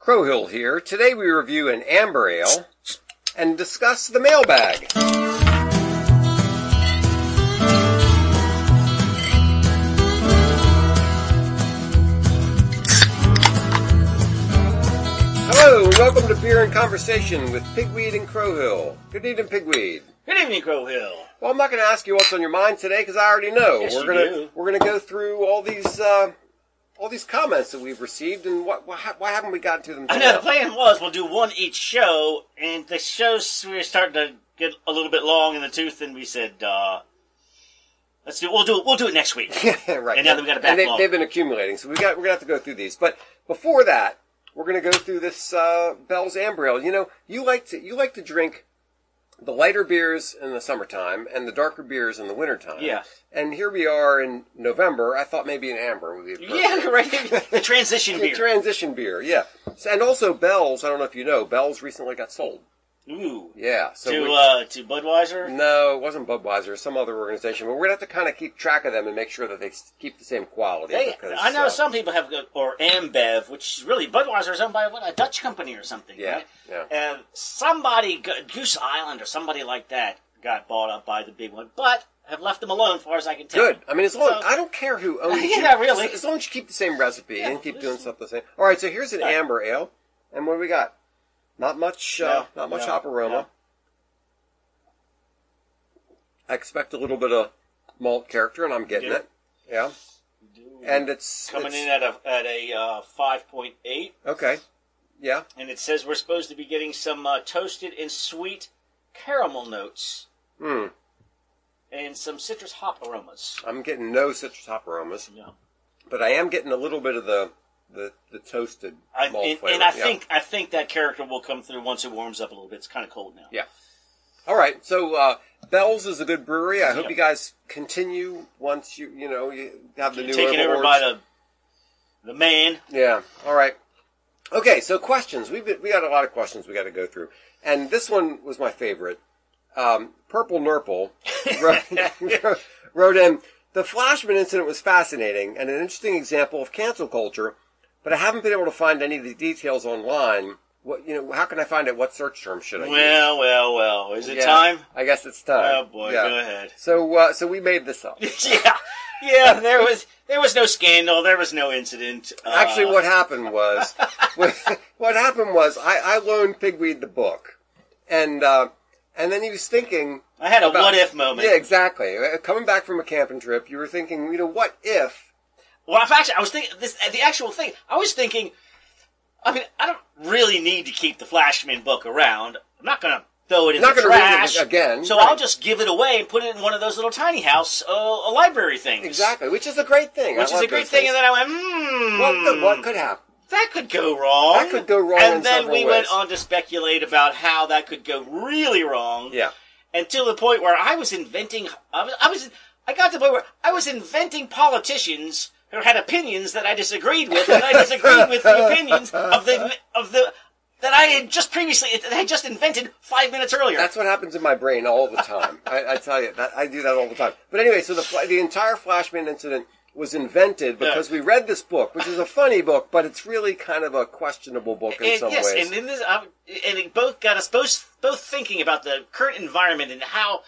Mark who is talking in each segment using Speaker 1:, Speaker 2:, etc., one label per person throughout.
Speaker 1: Crowhill here. Today we review an amber ale and discuss the mailbag. Hello, and welcome to Beer and Conversation with Pigweed and Crowhill. Good evening, Pigweed.
Speaker 2: Good evening, Crowhill.
Speaker 1: Well, I'm not going to ask you what's on your mind today because I already know.
Speaker 2: Yes,
Speaker 1: we're
Speaker 2: you
Speaker 1: gonna
Speaker 2: do.
Speaker 1: we're gonna go through all these uh, all these comments that we've received and what why, why haven't we gotten to them?
Speaker 2: I know the plan was we'll do one each show, and the shows we were starting to get a little bit long in the tooth, and we said, uh, "Let's do. We'll do it. We'll do it next week."
Speaker 1: Yeah, right.
Speaker 2: And now that we got a
Speaker 1: And they,
Speaker 2: backlog.
Speaker 1: they've been accumulating, so we got we're gonna have to go through these. But before that, we're gonna go through this uh, Bell's Amber Ale. You know, you like to you like to drink the lighter beers in the summertime and the darker beers in the wintertime.
Speaker 2: Yeah.
Speaker 1: And here we are in November. I thought maybe an amber would be appropriate.
Speaker 2: yeah, right. The transition beer.
Speaker 1: transition beer, yeah. And also Bell's, I don't know if you know, Bell's recently got sold.
Speaker 2: Ooh.
Speaker 1: Yeah. So
Speaker 2: to
Speaker 1: we-
Speaker 2: uh, to Budweiser.
Speaker 1: no, it wasn't Budweiser, some other organization, but we're gonna have to kind of keep track of them and make sure that they keep the same quality.
Speaker 2: They,
Speaker 1: because,
Speaker 2: I know
Speaker 1: uh,
Speaker 2: some people have, or Ambev, which is really Budweiser is owned by what, a Dutch company or something,
Speaker 1: Yeah,
Speaker 2: right?
Speaker 1: yeah.
Speaker 2: And somebody, Goose Island or somebody like that, got bought up by the big one, but have left them alone, as far as I can tell.
Speaker 1: Good. I mean, as long
Speaker 2: So-
Speaker 1: I don't care who owns
Speaker 2: Yeah,
Speaker 1: you.
Speaker 2: really.
Speaker 1: As, as long as you keep the same recipe
Speaker 2: Yeah,
Speaker 1: and keep doing stuff the same. All right. So here's an amber ale, and what do we got? Not much. Uh,
Speaker 2: No,
Speaker 1: not much
Speaker 2: no,
Speaker 1: hop aroma.
Speaker 2: no.
Speaker 1: I expect a little bit of malt character, and I'm getting it. Yeah. And it's
Speaker 2: coming
Speaker 1: it's-
Speaker 2: in at a at a uh, five point eight,
Speaker 1: Okay. Yeah.
Speaker 2: and it says we're supposed to be getting some uh, toasted and sweet caramel notes
Speaker 1: Hmm.
Speaker 2: and some citrus hop aromas.
Speaker 1: I'm getting no citrus hop aromas,
Speaker 2: Yeah.
Speaker 1: but I am getting a little bit of the the, the toasted
Speaker 2: I,
Speaker 1: malt
Speaker 2: and,
Speaker 1: flavor.
Speaker 2: and I
Speaker 1: yeah.
Speaker 2: think I think that character will come through once it warms up a little bit. It's kind of cold now.
Speaker 1: Yeah. All right. So uh, Bell's is a good brewery. I hope you guys continue once you you know you have the new
Speaker 2: taken over by the the man.
Speaker 1: Yeah. All right. Okay. So questions. We've been, we got a lot of questions we got to go through, and this one was my favorite. Um, Purple Nurple wrote, wrote in the Flashman incident was fascinating and an interesting example of cancel culture, but I haven't been able to find any of the details online. What you know? How can I find it? What search term should I use?
Speaker 2: Well, well, well. Is it
Speaker 1: Yeah,
Speaker 2: time?
Speaker 1: I guess it's time.
Speaker 2: Oh boy,
Speaker 1: Yeah.
Speaker 2: go ahead.
Speaker 1: So, uh, so we made this up.
Speaker 2: yeah, yeah. There was there was no scandal. There was no incident. Uh,
Speaker 1: Actually, what happened was, what, what happened was, I, I loaned Pigweed the book, and uh, and then he was thinking.
Speaker 2: I had a
Speaker 1: about-
Speaker 2: what if moment.
Speaker 1: Yeah, exactly. Uh, Coming back from a camping trip, you were thinking, you know, what if?
Speaker 2: Well, in actually, I was thinking this. The actual thing, I was thinking. I mean, I don't really need to keep the Flashman book around. I'm not going to throw it in
Speaker 1: Not
Speaker 2: the
Speaker 1: gonna read it
Speaker 2: trash
Speaker 1: again,
Speaker 2: So
Speaker 1: right.
Speaker 2: I'll just give it away and put it in one of those little tiny house uh, library things.
Speaker 1: Exactly, which is a great thing. I
Speaker 2: Which is a great thing.
Speaker 1: things.
Speaker 2: And then I went, hmm.
Speaker 1: what, could, what could happen?
Speaker 2: that could go wrong.
Speaker 1: That could go wrong
Speaker 2: And then we
Speaker 1: ways.
Speaker 2: went on to speculate about how that could go really wrong.
Speaker 1: Yeah.
Speaker 2: Until the point where I was inventing, I was, I was, I got to the point where I was inventing politicians who had opinions that I disagreed with, and I disagreed with the opinions of the of the that I had just previously that I had just invented five minutes earlier.
Speaker 1: That's what happens in my brain all the time. I, I tell you, that, I do that all the time. But anyway, so the the entire Flashman incident was invented because we read this book, which is a funny book, but it's really kind of a questionable book in
Speaker 2: and
Speaker 1: some
Speaker 2: yes,
Speaker 1: ways.
Speaker 2: and in this, um, and it both got us both both thinking about the current environment and how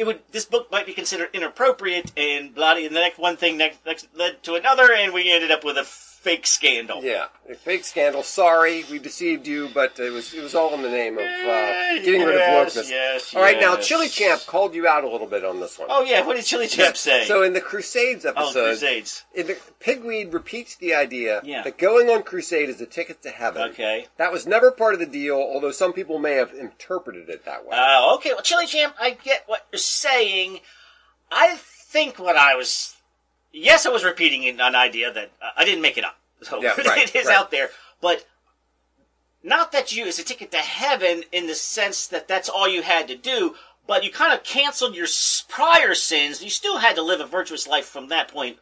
Speaker 2: it would this book might be considered inappropriate and bloody. And the next one thing next, next led to another, and we ended up with a fake scandal.
Speaker 1: yeah, a fake scandal. Sorry, we deceived you, but it was it was all in the name of uh, getting rid of
Speaker 2: Yes,
Speaker 1: wokeness.
Speaker 2: yes,
Speaker 1: all right, now
Speaker 2: yes.
Speaker 1: Chili Champ called you out a little bit on this one.
Speaker 2: Oh yeah, what did Chili Champ say?
Speaker 1: So in the Crusades
Speaker 2: oh,
Speaker 1: episode,
Speaker 2: Crusades.
Speaker 1: in the, Pigweed repeats the idea
Speaker 2: Yeah.
Speaker 1: that going on crusade is a ticket to heaven.
Speaker 2: Okay.
Speaker 1: That was never part of the deal, although some people may have interpreted it that way.
Speaker 2: Uh, okay. Well, Chili Champ, I get what you're saying. I think what I was. Yes, I was repeating an an idea that uh, I didn't make it up. So
Speaker 1: Yeah, right,
Speaker 2: it is
Speaker 1: right.
Speaker 2: out there, but not that you is a ticket to heaven in the sense that that's all you had to do. But you kind of canceled your prior sins. You still had to live a virtuous life from that point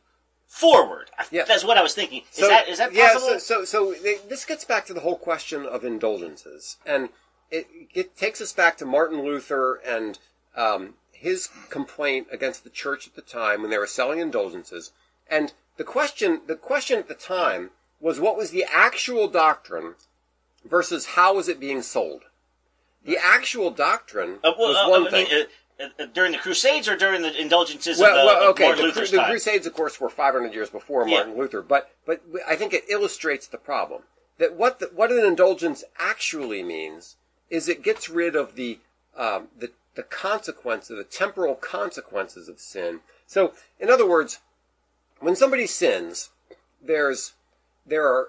Speaker 2: forward.
Speaker 1: Yeah.
Speaker 2: That's what I was thinking. Is that is that
Speaker 1: yeah,
Speaker 2: possible?
Speaker 1: so, so so this gets back to the whole question of indulgences, and it, it takes us back to Martin Luther and um, his complaint against the church at the time when they were selling indulgences. And the question, the question at the time was, what was the actual doctrine versus how was it being sold. The actual doctrine
Speaker 2: Uh, well,
Speaker 1: was
Speaker 2: uh,
Speaker 1: one
Speaker 2: I
Speaker 1: thing.
Speaker 2: mean, uh, uh, during the Crusades or during the indulgences
Speaker 1: well,
Speaker 2: of, the,
Speaker 1: well, okay.
Speaker 2: Martin
Speaker 1: The,
Speaker 2: Luther's
Speaker 1: the
Speaker 2: time?
Speaker 1: Crusades, of course, were 500 years before
Speaker 2: Yeah.
Speaker 1: Martin Luther, but but I think it illustrates the problem that what the, what an indulgence actually means is it gets rid of the um, the the consequences, the temporal consequences of sin. So, in other words, when somebody sins, there's there are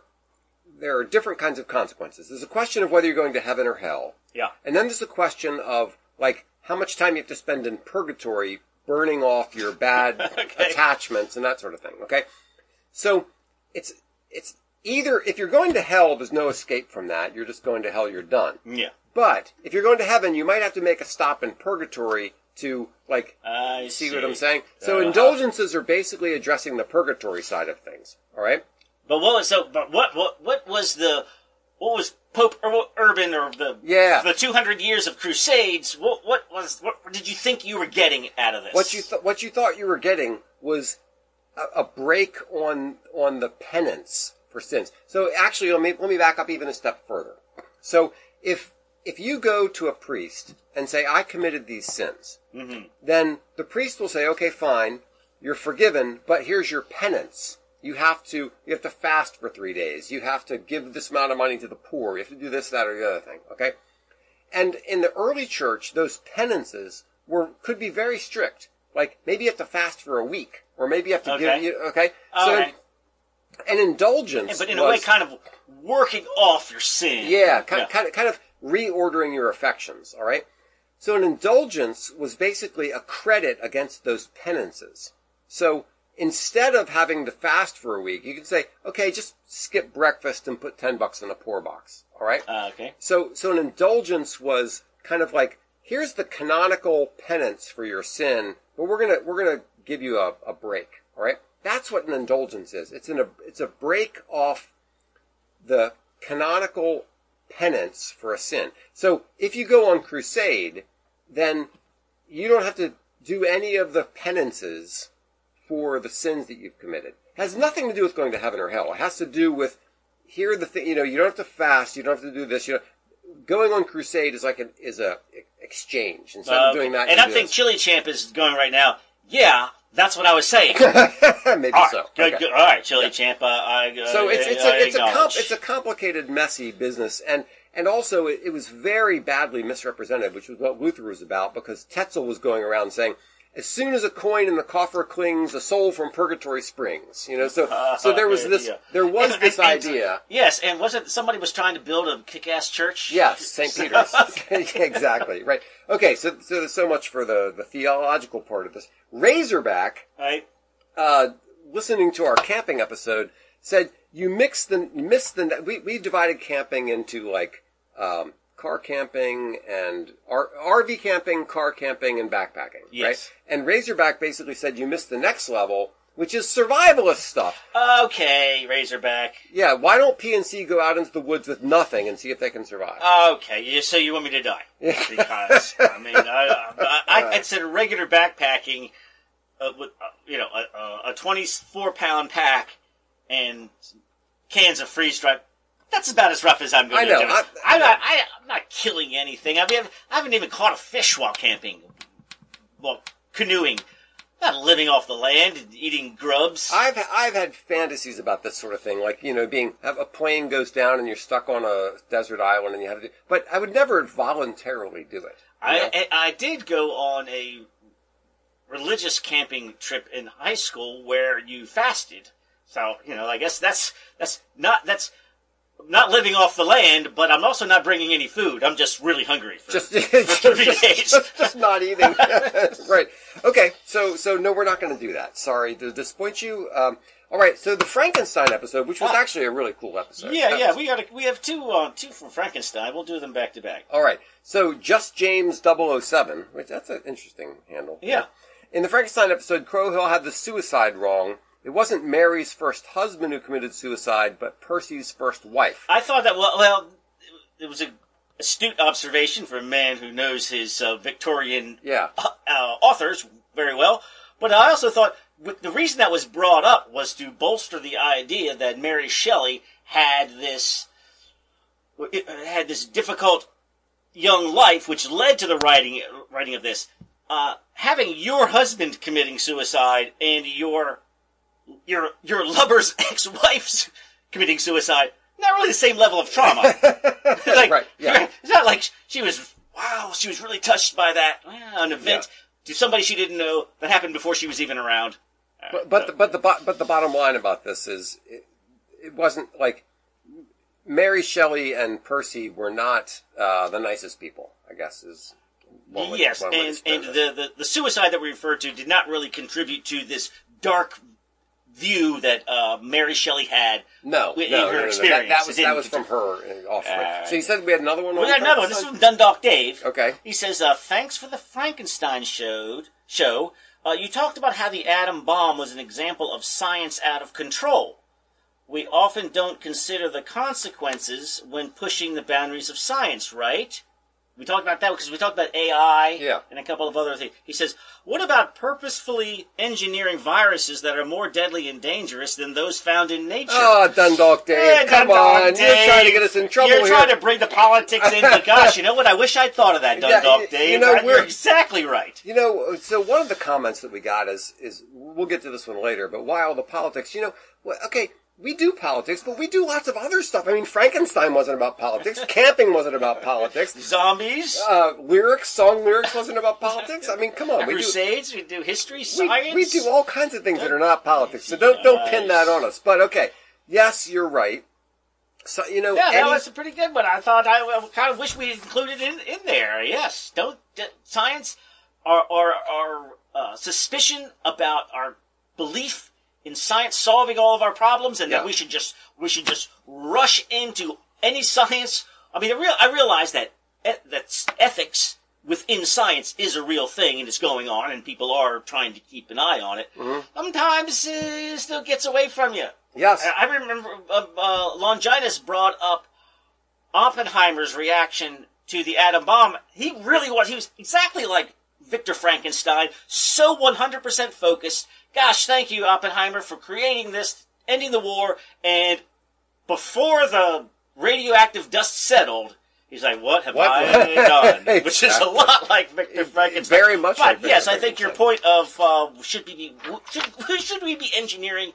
Speaker 1: there are different kinds of consequences. There's a question of whether you're going to heaven or hell.
Speaker 2: yeah.
Speaker 1: And then there's the question of like how much time you have to spend in purgatory burning off your bad
Speaker 2: Okay.
Speaker 1: attachments and that sort of thing. Okay. So it's it's either if you're going to hell, there's no escape from that. You're just going to hell, you're done.
Speaker 2: Yeah.
Speaker 1: But if you're going to heaven, you might have to make a stop in purgatory to like
Speaker 2: I
Speaker 1: see
Speaker 2: see,
Speaker 1: what I'm saying? So
Speaker 2: Uh-huh.
Speaker 1: indulgences are basically addressing the purgatory side of things. All right.
Speaker 2: But what was so? But what what what was the what was Pope Ur- Urban or the
Speaker 1: Yeah.
Speaker 2: the 200 years of Crusades? What what was what did you think you were getting out of this?
Speaker 1: What you th- what you thought you were getting was a, a break on on the penance for sins. So actually, let me let me back up even a step further. So if if you go to a priest and say, "I committed these sins," Mm-hmm. then the priest will say, "Okay, fine, you're forgiven, but here's your penance." You have to you have to fast for three days. You have to give this amount of money to the poor. You have to do this, that, or the other thing. Okay. And in the early church, those penances were could be very strict. Like maybe you have to fast for a week, or maybe you have to
Speaker 2: Okay.
Speaker 1: give you okay. So an indulgence,
Speaker 2: Yeah, but in a way, kind of working off your sin.
Speaker 1: yeah, kind, kind of kind of reordering your affections. All right. So an indulgence was basically a credit against those penances. So instead of having to fast for a week, you can say, okay, just skip breakfast and put ten bucks in a poor box. All right.
Speaker 2: Uh, okay.
Speaker 1: So, so an indulgence was kind of like, here's the canonical penance for your sin, but we're gonna, we're gonna give you a, a break. All right. That's what an indulgence is. It's an, it's a break off the canonical penance for a sin. So if you go on crusade, then you don't have to do any of the penances for the sins that you've committed. It has nothing to do with going to heaven or hell. It has to do with here are the thing. You know, you don't have to fast. You don't have to do this. You know, going on crusade is like an is a exchange. Instead
Speaker 2: Uh,
Speaker 1: of doing that,
Speaker 2: and I think
Speaker 1: this.
Speaker 2: Chili Champ is going right now. Yeah, that's what I was saying.
Speaker 1: maybe
Speaker 2: All right,
Speaker 1: so.
Speaker 2: good,
Speaker 1: Okay.
Speaker 2: good. All right, Chili Champ. Uh, I, uh,
Speaker 1: So it's it's
Speaker 2: I
Speaker 1: a it's a comp, it's a complicated, messy business, and and also it, it was very badly misrepresented, which was what Luther was about, because Tetzel was going around saying. As soon as a coin in the coffer clings, a soul from purgatory springs. You know, so so there was this there was
Speaker 2: And-
Speaker 1: this
Speaker 2: and- and-
Speaker 1: idea.
Speaker 2: Yes, and wasn't somebody was trying to build a kick-ass church?
Speaker 1: Yes, St. Peter's. exactly. Right. Okay, so so there's so much for the, the theological part of this. Razorback,
Speaker 2: Right.
Speaker 1: uh, listening to our camping episode, said you mix the miss the we we divided camping into like um, car camping and R, RV camping, car camping, and backpacking.
Speaker 2: Yes.
Speaker 1: Right. And Razorback basically said you missed the next level, which is survivalist stuff.
Speaker 2: Okay, Razorback.
Speaker 1: Yeah. Why don't PNC go out into the woods with nothing and see if they can survive?
Speaker 2: Okay, you, so you want me to die? Because I mean, I, I, I consider regular backpacking uh, with uh, you know a, a- a twenty-four pound pack and cans of freeze dried. That's about as rough as I'm going
Speaker 1: I
Speaker 2: to
Speaker 1: know,
Speaker 2: do. it.
Speaker 1: I-
Speaker 2: I'm not. I, I'm not killing anything. I mean, I haven't even caught a fish while camping. Well, canoeing. Not living off the land and eating grubs.
Speaker 1: I've I've had fantasies about this sort of thing, like you know, being have a plane goes down and you're stuck on a desert island and you have to do. But I would never voluntarily do it.
Speaker 2: I, I I did go on a religious camping trip in high school where you fasted. So you know, I guess that's that's not that's not living off the land, but I'm also not bringing any food. I'm just really hungry for,
Speaker 1: just,
Speaker 2: for
Speaker 1: just,
Speaker 2: three
Speaker 1: just,
Speaker 2: days.
Speaker 1: just, just not eating. right. Okay. So so no, we're not going to do that. Sorry to disappoint you. Um, all right. So the Frankenstein episode, which was
Speaker 2: Ah.
Speaker 1: actually a really cool episode.
Speaker 2: yeah,
Speaker 1: That
Speaker 2: yeah,
Speaker 1: was-
Speaker 2: we got a, we have two uh, two from Frankenstein. We'll do them back to back.
Speaker 1: All right. So just James 007, which that's an interesting handle.
Speaker 2: Yeah.
Speaker 1: In the Frankenstein episode, Crowhill had the suicide wrong. It wasn't Mary's first husband who committed suicide, but Percy's first wife.
Speaker 2: I thought that well, well it was a astute observation for a man who knows his uh, Victorian
Speaker 1: Yeah.
Speaker 2: uh, authors very well. But I also thought the reason that was brought up was to bolster the idea that Mary Shelley had this had this difficult young life, which led to the writing writing of this. Uh, having your husband committing suicide and your your your lover's ex-wife's committing suicide, not really the same level of trauma. like,
Speaker 1: Right, yeah.
Speaker 2: It's not like she was wow, she was really touched by that well, an event to somebody she didn't know that happened before she was even around.
Speaker 1: But but the, but the but the bottom line about this is it, it wasn't like Mary Shelley and Percy were not uh, the nicest people. I guess is one way-
Speaker 2: yes,
Speaker 1: one
Speaker 2: and, and the, the, the suicide that we referred to did not really contribute to this dark view that uh, Mary Shelley had.
Speaker 1: no,
Speaker 2: in
Speaker 1: no,
Speaker 2: her
Speaker 1: no, no,
Speaker 2: experience.
Speaker 1: That, that was that was from her off.
Speaker 2: Uh,
Speaker 1: so he said we had another one.
Speaker 2: We got another one. This is from Dundalk Dave.
Speaker 1: Okay.
Speaker 2: He says, uh, "Thanks for the Frankenstein showed show. Uh, you talked about how the atom bomb was an example of science out of control. We often don't consider the consequences when pushing the boundaries of science, right?" We talked about that because we talked about AI
Speaker 1: Yeah.
Speaker 2: and a couple of other things. He says, "What about purposefully engineering viruses that are more deadly and dangerous than those found in nature?"
Speaker 1: Oh, Dundalk Dave,
Speaker 2: Hey,
Speaker 1: come
Speaker 2: Dundalk
Speaker 1: on! You're trying to get us in trouble
Speaker 2: You're
Speaker 1: here.
Speaker 2: trying to bring the politics in, but gosh, you know what? I wish I'd thought of that,
Speaker 1: Yeah,
Speaker 2: Dundalk
Speaker 1: you-
Speaker 2: Dave.
Speaker 1: you know,
Speaker 2: Right?
Speaker 1: we're-
Speaker 2: You're exactly right.
Speaker 1: You know, so one of the comments that we got is is we'll get to this one later, but why all the politics? You know, well, okay, we do politics, but we do lots of other stuff. I mean, Frankenstein wasn't about politics. Camping wasn't about politics.
Speaker 2: Zombies,
Speaker 1: Uh, lyrics, song lyrics wasn't about politics. I mean, come on, we do.
Speaker 2: crusades, we do history, science.
Speaker 1: we do all kinds of things that are not politics, so don't don't pin that on us. But okay, yes, you're right. So you know,
Speaker 2: Yeah, that was a pretty good one. I thought I, I kind of wish we included in in there. Yes, don't d- science our our our uh, suspicion about our belief in science solving all of our problems, and
Speaker 1: Yeah.
Speaker 2: that we should just we should just rush into any science. I mean, I, real, I realize that that ethics within science is a real thing and it's going on, and people are trying to keep an eye on it.
Speaker 1: Mm-hmm.
Speaker 2: Sometimes it still gets away from you.
Speaker 1: yes,
Speaker 2: I I remember uh, uh, Longinus brought up Oppenheimer's reaction to the atom bomb. He really was. He was exactly like Victor Frankenstein, so 100% focused. Gosh, thank you, Oppenheimer, for creating this, ending the war, and before the radioactive dust settled, he's like, "What have
Speaker 1: What?
Speaker 2: I done?" Which is a lot like Victor Frankenstein.
Speaker 1: very much
Speaker 2: But
Speaker 1: like
Speaker 2: yes, I think your point of uh, should we be should, should we be engineering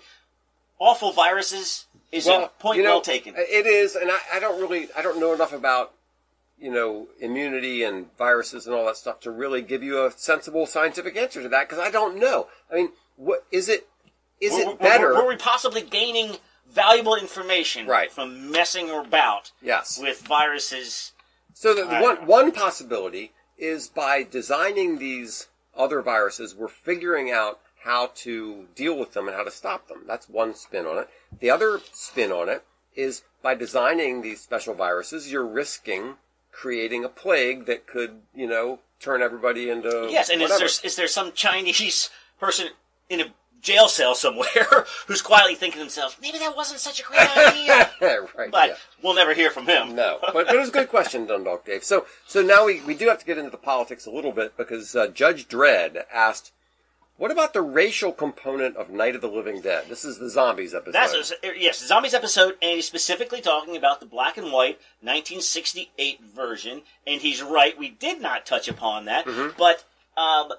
Speaker 2: awful viruses is a point
Speaker 1: you know,
Speaker 2: well taken.
Speaker 1: It is, and I, I don't really, I don't know enough about, you know, immunity and viruses and all that stuff to really give you a sensible scientific answer to that because I don't know. I mean, what is it? Is
Speaker 2: Were-
Speaker 1: it better?
Speaker 2: Were, were we possibly gaining valuable information
Speaker 1: Right.
Speaker 2: from messing about
Speaker 1: yes.
Speaker 2: with viruses?
Speaker 1: So the, the
Speaker 2: I-
Speaker 1: one one possibility is by designing these other viruses, we're figuring out how to deal with them and how to stop them. That's one spin on it. The other spin on it is by designing these special viruses, you're risking creating a plague that could, you know, turn everybody into
Speaker 2: Yes, and is there is there some Chinese person in a jail cell somewhere who's quietly thinking to themselves, maybe that wasn't such a great idea?
Speaker 1: right?
Speaker 2: But
Speaker 1: yeah.
Speaker 2: we'll never hear from him.
Speaker 1: No, but, but it was a good question, Dundalk Dave. So, so now we, we do have to get into the politics a little bit because uh, Judge Dredd asked, "What about the racial component of Night of the Living Dead?" This is the zombies episode.
Speaker 2: That's a, yes, zombies episode, and he's specifically talking about the black and white 1968 version. And he's right, we did not touch upon that,
Speaker 1: Mm-hmm.
Speaker 2: but um,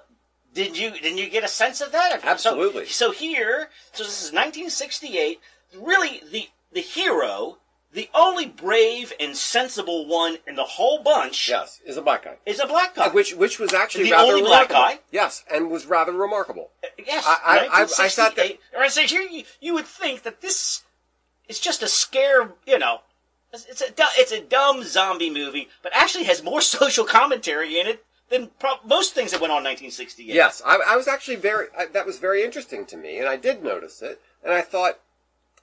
Speaker 2: did you did you get a sense of that?
Speaker 1: Absolutely.
Speaker 2: So, here, so this is 1968. Really, the the hero, the only brave and sensible one in the whole bunch,
Speaker 1: yes, is a black guy,
Speaker 2: is a black guy.
Speaker 1: Uh, which which was actually
Speaker 2: The
Speaker 1: rather
Speaker 2: only black guy?
Speaker 1: Yes, and was rather remarkable.
Speaker 2: Yes,
Speaker 1: I- I- I- I
Speaker 2: 1968. Or I say here, you, you would think that this is just a scare. You know, it's, it's a it's a dumb zombie movie, but actually has more social commentary in it than pro- most things that went on in 1968.
Speaker 1: Yes, I, I was actually very. I, that was very interesting to me, and I did notice it, and I thought.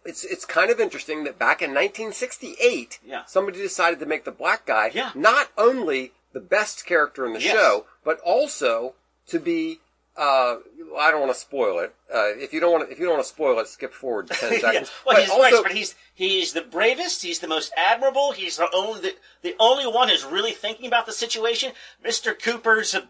Speaker 1: It's, it's kind of interesting that back in 1968,
Speaker 2: Yeah.
Speaker 1: somebody decided to make the black guy
Speaker 2: Yeah.
Speaker 1: not only the best character in the
Speaker 2: Yes.
Speaker 1: show, but also to be. Uh, I don't want to spoil it. Uh, if you don't want to, if you don't want to spoil it, skip forward ten
Speaker 2: Yeah.
Speaker 1: seconds.
Speaker 2: Well,
Speaker 1: but
Speaker 2: he's
Speaker 1: also,
Speaker 2: right, but he's he's the bravest. He's the most admirable. He's the only the, the only one who's really thinking about the situation. Mister Cooper's a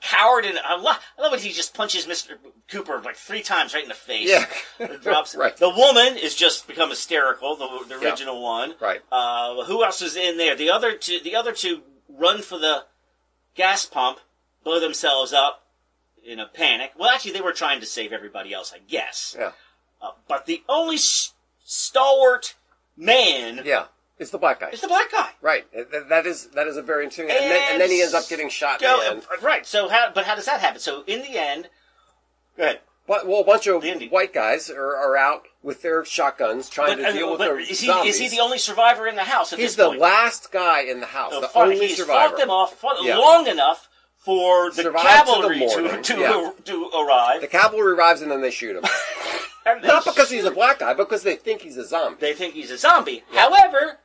Speaker 2: coward, and I love, I love when he just punches Mr. Cooper like three times right in the face.
Speaker 1: Yeah.
Speaker 2: Drops.
Speaker 1: Right.
Speaker 2: The woman is just become hysterical. The, the
Speaker 1: Yeah.
Speaker 2: original one.
Speaker 1: Right.
Speaker 2: Uh, who else is in there? The other two. The other two run for the gas pump, blow themselves up in a panic. Well, actually, they were trying to save everybody else, I guess.
Speaker 1: Yeah.
Speaker 2: Uh, but the only s- stalwart man
Speaker 1: Yeah. It's the black guy.
Speaker 2: is the black guy.
Speaker 1: Right. That is that is a very interesting. And, then, and then he ends up getting shot in
Speaker 2: Go-
Speaker 1: the end.
Speaker 2: Right. So, how, but how does that happen? So, in the end, go ahead.
Speaker 1: But well, a bunch of white guys are, are out with their shotguns trying
Speaker 2: But,
Speaker 1: to deal
Speaker 2: uh,
Speaker 1: with
Speaker 2: but
Speaker 1: the
Speaker 2: is he
Speaker 1: zombies.
Speaker 2: is he the only survivor in the house at
Speaker 1: He's the
Speaker 2: point?
Speaker 1: last guy in the house,
Speaker 2: So
Speaker 1: the
Speaker 2: fought-
Speaker 1: only
Speaker 2: he's
Speaker 1: survivor.
Speaker 2: fought them off fought
Speaker 1: Yeah.
Speaker 2: long enough for the
Speaker 1: Survived to the
Speaker 2: cavalry to to,
Speaker 1: yeah.
Speaker 2: to arrive.
Speaker 1: The cavalry arrives and then they shoot him. Not because he's a black guy, because they think he's a zombie.
Speaker 2: They think he's a zombie. However,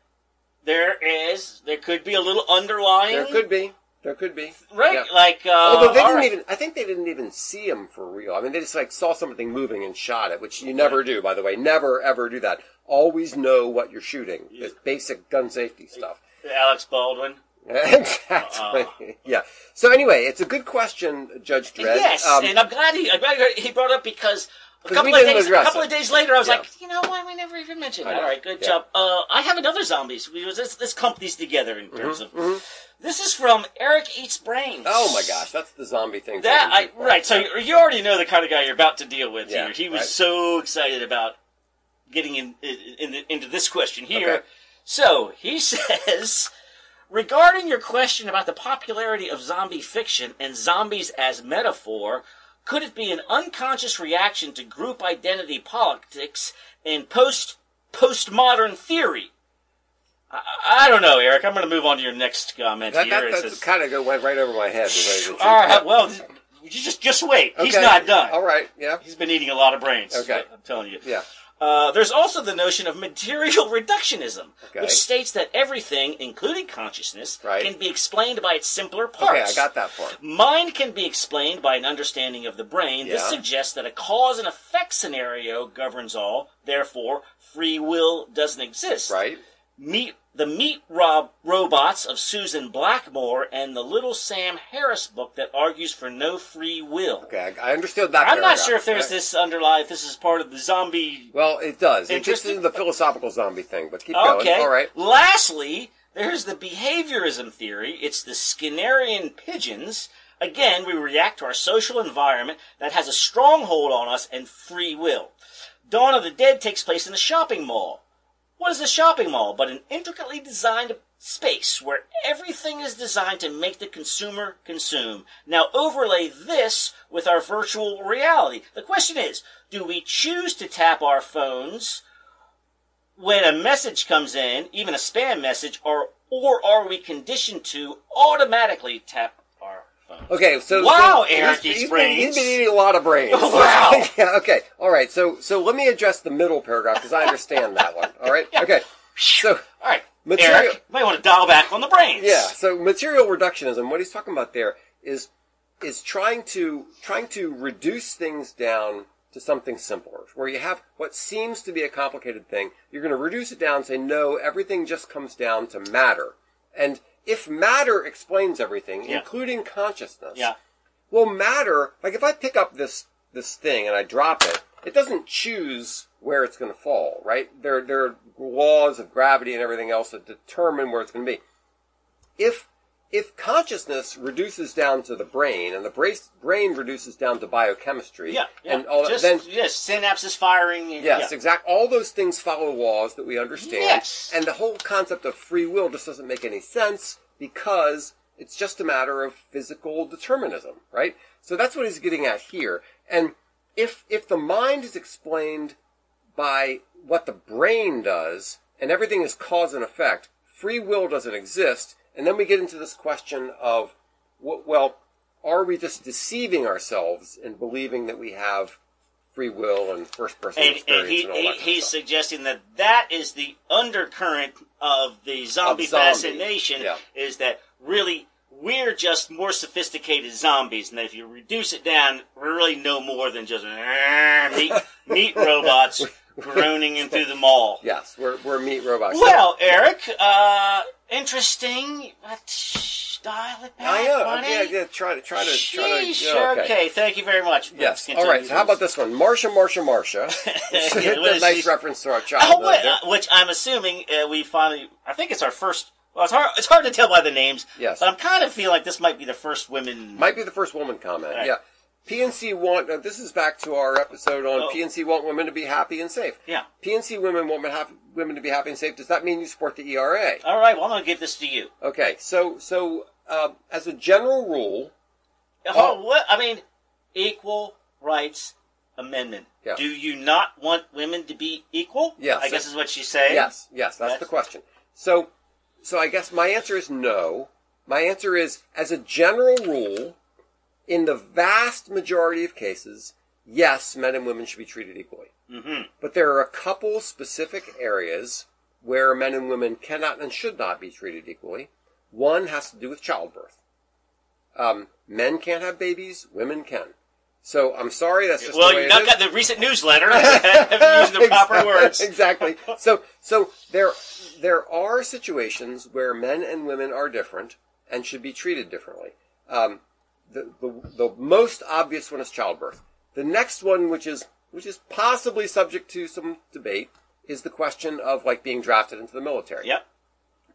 Speaker 2: there is there could be a little underlying
Speaker 1: There could be. There could be.
Speaker 2: right,
Speaker 1: Yeah.
Speaker 2: like uh,
Speaker 1: Although they didn't
Speaker 2: right.
Speaker 1: even, I think they didn't even see him for real. I mean, they just like saw something moving and shot it, which you never do, by the way. Never ever do that. Always know what you're shooting. It's basic gun safety stuff.
Speaker 2: Alex Baldwin.
Speaker 1: Exactly. yeah. So anyway, it's a good question, Judge Dredd.
Speaker 2: Yes,
Speaker 1: Um,
Speaker 2: and I'm glad he I'm glad he brought it up because a couple of days a couple of days later I was
Speaker 1: Yeah.
Speaker 2: like, you know why we never even mentioned that. All right, good
Speaker 1: Yeah.
Speaker 2: job. Uh, I have another zombies. We was let's, let's clump these together in terms
Speaker 1: Mm-hmm,
Speaker 2: of. This is from Eric Eats Brains.
Speaker 1: oh my gosh, that's the zombie thing.
Speaker 2: That I
Speaker 1: taken too far.
Speaker 2: right. So you you already know the kind of guy you're about to deal with
Speaker 1: Yeah,
Speaker 2: here. He was
Speaker 1: right.
Speaker 2: so excited about getting in, in, in into this question here.
Speaker 1: Okay.
Speaker 2: So he says, regarding your question about the popularity of zombie fiction and zombies as metaphor, could it be an unconscious reaction to group identity politics and post postmodern theory? I, I don't know, Eric. I'm going to move on to your next comment
Speaker 1: That,
Speaker 2: here.
Speaker 1: that,
Speaker 2: It
Speaker 1: that
Speaker 2: says-
Speaker 1: kind of went right over my head. the way that you-
Speaker 2: all right. Well, just just wait. He's not done.
Speaker 1: All right. Yeah.
Speaker 2: He's been eating a lot of brains.
Speaker 1: Okay.
Speaker 2: I'm telling you.
Speaker 1: Yeah.
Speaker 2: Uh, there's also the notion of material reductionism,
Speaker 1: Okay.
Speaker 2: which states that everything, including consciousness,
Speaker 1: Right.
Speaker 2: can be explained by its simpler parts.
Speaker 1: Okay, I got that part.
Speaker 2: Mind can be explained by an understanding of the brain. This suggests that a cause and effect scenario governs all. Therefore, free will doesn't exist.
Speaker 1: Right.
Speaker 2: Meet the Meat Rob Robots of Susan Blackmore and the Little Sam Harris book that argues for no free will.
Speaker 1: Okay, I, I understood that.
Speaker 2: I'm not sure if there's
Speaker 1: Right.
Speaker 2: this underlie if this is part of the zombie.
Speaker 1: Well, it does. It gets into the philosophical zombie thing, but keep going.
Speaker 2: Okay.
Speaker 1: All right.
Speaker 2: Lastly, there's the behaviorism theory. It's the Skinnerian pigeons. Again, we react to our social environment that has a stronghold on us and free will. Dawn of the Dead takes place in a shopping mall. What is a shopping mall but an intricately designed space where everything is designed to make the consumer consume? Now overlay this with our virtual reality. The question is, do we choose to tap our phones when a message comes in, even a spam message, or or are we conditioned to automatically tap?
Speaker 1: Okay, so
Speaker 2: Wow,
Speaker 1: so
Speaker 2: Eric
Speaker 1: he's, he's. Been, he's been eating a lot of brains.
Speaker 2: Oh, wow.
Speaker 1: yeah. Okay. All right. So so let me address the middle paragraph because I understand that one. All right. Okay. So
Speaker 2: All right,
Speaker 1: Material-
Speaker 2: Eric, you might want to dial back on the brains.
Speaker 1: yeah. So material reductionism. What he's talking about there is is trying to trying to reduce things down to something simpler, where you have what seems to be a complicated thing. You're going to reduce it down. and Say no. Everything just comes down to matter. And if matter explains everything,
Speaker 2: Yeah.
Speaker 1: including consciousness,
Speaker 2: Yeah.
Speaker 1: Well, matter, like if I pick up this this thing and I drop it, it doesn't choose where it's going to fall, right? There there are laws of gravity and everything else that determine where it's going to be. If if consciousness reduces down to the brain and the brace, brain reduces down to biochemistry,
Speaker 2: Yeah, yeah.
Speaker 1: and all that,
Speaker 2: Just,
Speaker 1: then
Speaker 2: yes, synapses firing.
Speaker 1: Yes,
Speaker 2: yeah.
Speaker 1: exact. All those things follow laws that we understand.
Speaker 2: Yes.
Speaker 1: And the whole concept of free will just doesn't make any sense because it's just a matter of physical determinism, right? So that's what he's getting at here. And if if the mind is explained by what the brain does and everything is cause and effect, free will doesn't exist. And then we get into this question of, well, are we just deceiving ourselves in believing that we have free will and first person
Speaker 2: And,
Speaker 1: experience
Speaker 2: and he,
Speaker 1: and all
Speaker 2: he
Speaker 1: that
Speaker 2: he's
Speaker 1: stuff.
Speaker 2: suggesting that that is the undercurrent of the zombie,
Speaker 1: Of zombie,
Speaker 2: fascination
Speaker 1: yeah.
Speaker 2: is that really we're just more sophisticated zombies, and if you reduce it down, we're really no more than just "Ah, meat, meat robots groaning into the mall.
Speaker 1: Yes, we're, we're meat robots.
Speaker 2: Well, Eric, uh, interesting, but dial it back,
Speaker 1: I know.
Speaker 2: buddy.
Speaker 1: Yeah, yeah. Try to try to try to.
Speaker 2: Sheesh,
Speaker 1: yeah,
Speaker 2: okay. thank you very much.
Speaker 1: Yes. All right. So how about this one? Marsha, Marsha, Marsha.
Speaker 2: Yeah,
Speaker 1: a nice
Speaker 2: she-
Speaker 1: reference to our
Speaker 2: Oh,
Speaker 1: childhood. there.
Speaker 2: uh, which I'm assuming uh, we finally. I think it's our first. Well, it's hard. It's hard to tell by the names.
Speaker 1: Yes.
Speaker 2: But I'm kind of feeling like this might be the first women.
Speaker 1: Might be the first woman comment.
Speaker 2: Right.
Speaker 1: Yeah. PNC want. Uh, this is back to our episode on
Speaker 2: Oh.
Speaker 1: PNC want women to be happy and safe.
Speaker 2: Yeah.
Speaker 1: PNC women want happy, women to be happy and safe. Does that mean you support the ERA?
Speaker 2: All right. Well, I'm going to give this to you.
Speaker 1: Okay. So so um, as a general rule,
Speaker 2: Oh, what? I mean, equal rights amendment.
Speaker 1: Yeah.
Speaker 2: Do you not want women to be equal?
Speaker 1: Yes.
Speaker 2: I guess is what she's saying.
Speaker 1: Yes, yes, that's
Speaker 2: Yes.
Speaker 1: the question. So, so I guess my answer is no. My answer is, as a general rule, in the vast majority of cases, yes, men and women should be treated equally.
Speaker 2: Mm-hmm.
Speaker 1: But there are a couple specific areas where men and women cannot and should not be treated equally. One has to do with childbirth. Um, men can't have babies, women can. So I'm sorry, that's just
Speaker 2: Well,
Speaker 1: the way
Speaker 2: not
Speaker 1: is.
Speaker 2: got the recent newsletter. Used the proper
Speaker 1: Exactly,
Speaker 2: words.
Speaker 1: Exactly. So, so there, there are situations where men and women are different and should be treated differently. Um, the, the, the most obvious one is childbirth. The next one, which is, which is possibly subject to some debate, is the question of like being drafted into the military.
Speaker 2: Yep.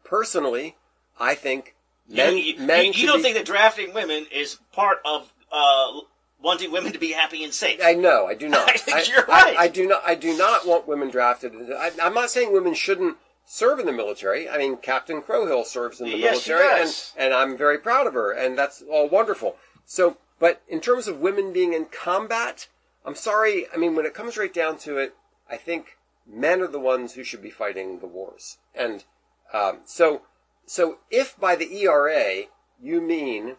Speaker 1: Personally, I think
Speaker 2: You,
Speaker 1: men,
Speaker 2: you,
Speaker 1: men
Speaker 2: you- you don't
Speaker 1: be-
Speaker 2: think that drafting women is part of uh, wanting women to be happy and safe?
Speaker 1: I know, I do not.
Speaker 2: I think you're right.
Speaker 1: I, do not. I do not want women drafted. I, I'm not saying women shouldn't serve in the military. I mean, Captain Crowhill serves in the
Speaker 2: Yes, she
Speaker 1: military, and and I'm very proud of her, and that's all wonderful. So, but in terms of women being in combat, I'm sorry. I mean, when it comes right down to it, I think men are the ones who should be fighting the wars, and um, so so if by the ERA you mean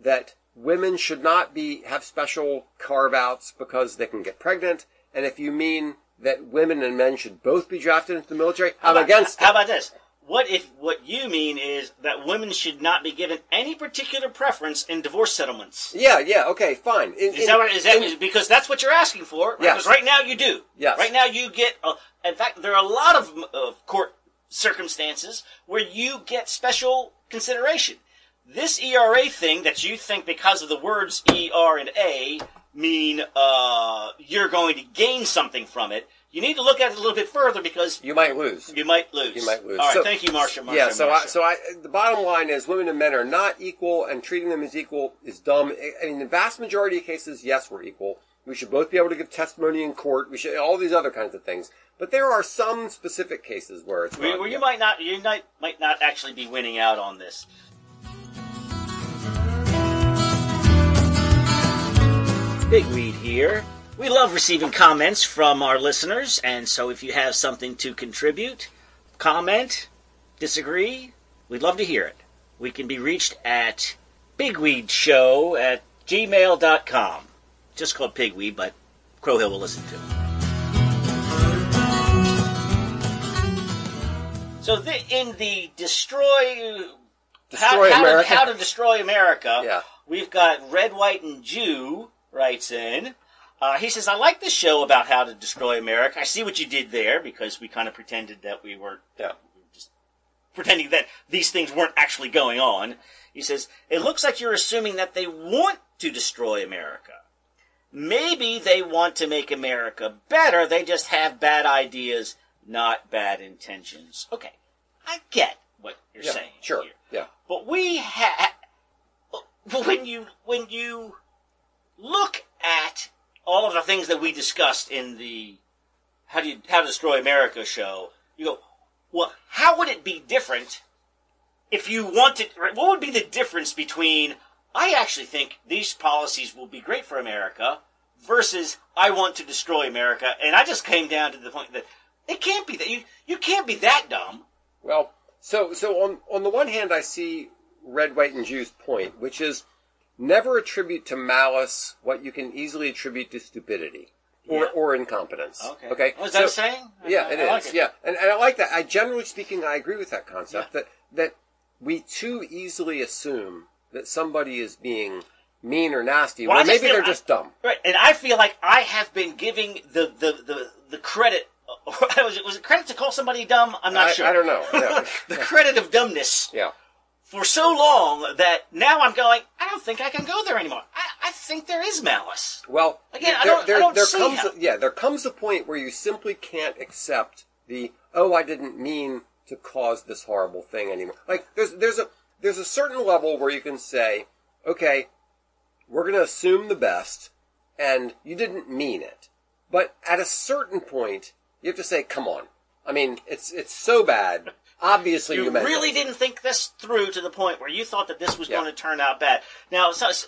Speaker 1: that women should not be have special carve outs because they can get pregnant, and if you mean that women and men should both be drafted into the military, I'm
Speaker 2: about,
Speaker 1: against
Speaker 2: How
Speaker 1: it.
Speaker 2: about this? What if what you mean is that women should not be given any particular preference in divorce settlements?
Speaker 1: Yeah, yeah, okay, fine. In-
Speaker 2: Is
Speaker 1: in-
Speaker 2: that what, is that
Speaker 1: in-
Speaker 2: because that's what you're asking for? Right?
Speaker 1: Yes.
Speaker 2: Because right now you do.
Speaker 1: Yes.
Speaker 2: Right now you get. Uh, in fact, there are a lot of uh, court circumstances where you get special consideration. This ERA thing that you think because of the words ER and A mean uh, you're going to gain something from it. You need to look at it a little bit further because
Speaker 1: you might lose.
Speaker 2: you might lose.
Speaker 1: You might lose.
Speaker 2: All right,
Speaker 1: So-
Speaker 2: thank you, Marsha. Marsha
Speaker 1: yeah, so I, so I, the bottom line is women and men are not equal, and treating them as equal is dumb. I mean, the vast majority of cases, yes, we're equal. We should both be able to give testimony in court. We should all these other kinds of things. But there are some specific cases where it's
Speaker 2: where, where you might not, you might might not actually be winning out on this. Pigweed here. We love receiving comments from our listeners, and so if you have something to contribute, comment, disagree, we'd love to hear it. We can be reached at pigweedshow at gmail.com. Just called Pigweed, but Crowhill will listen to it. So the, in the destroy,
Speaker 1: Destroy
Speaker 2: how, how To, how to destroy America.
Speaker 1: Yeah.
Speaker 2: We've got Red, White, and Jew writes in. Uh, he says, "I like the show about how to destroy America. I see what you did there because we kind of pretended that we weren't just pretending that these things weren't actually going on." He says, "It looks like you're assuming that they want to destroy America. Maybe they want to make America better. They just have bad ideas, not bad intentions." Okay, I get what you're
Speaker 1: Yeah,
Speaker 2: saying.
Speaker 1: sure.
Speaker 2: here.
Speaker 1: Yeah.
Speaker 2: But we have when you when you look at all of the things that we discussed in the how do you how to destroy America show, you go, well, how would it be different if you wanted? What would be the difference between I actually think these policies will be great for America versus I want to destroy America, and I just came down to the point that it can't be that you you can't be that dumb.
Speaker 1: Well, so so on on the one hand, I see Red, White, and Jew's point, which is never attribute to malice what you can easily attribute to stupidity or,
Speaker 2: Yeah.
Speaker 1: or incompetence.
Speaker 2: Okay.
Speaker 1: Okay.
Speaker 2: Oh, is that a
Speaker 1: So-
Speaker 2: saying?
Speaker 1: Yeah,
Speaker 2: I-
Speaker 1: it
Speaker 2: I
Speaker 1: is.
Speaker 2: it.
Speaker 1: Yeah, and, and I like that. I generally speaking, I agree with that concept that that we too easily assume that somebody is being mean or nasty,
Speaker 2: Well, I
Speaker 1: or maybe
Speaker 2: feel-
Speaker 1: they're just dumb.
Speaker 2: Right, and I feel like I have been giving the the the, the credit was it was it credit to call somebody dumb? I'm not
Speaker 1: I,
Speaker 2: sure.
Speaker 1: I don't know. Yeah.
Speaker 2: the credit of dumbness
Speaker 1: yeah.
Speaker 2: For so long that now I'm going. I don't think I can go there anymore. I, I think there is malice.
Speaker 1: Well,
Speaker 2: Again, I
Speaker 1: there,
Speaker 2: don't- I don't
Speaker 1: there
Speaker 2: see
Speaker 1: comes
Speaker 2: how-
Speaker 1: a, yeah, there comes a point where you simply can't accept the oh, I didn't mean to cause this horrible thing anymore. Like there's there's a there's a certain level where you can say, okay, we're going to assume the best, and you didn't mean it. But at a certain point, you have to say, come on. I mean, it's it's so bad. Obviously, you,
Speaker 2: You really
Speaker 1: it.
Speaker 2: didn't think this through to the point where you thought that this was
Speaker 1: Yeah.
Speaker 2: going to turn out bad. Now, so, so-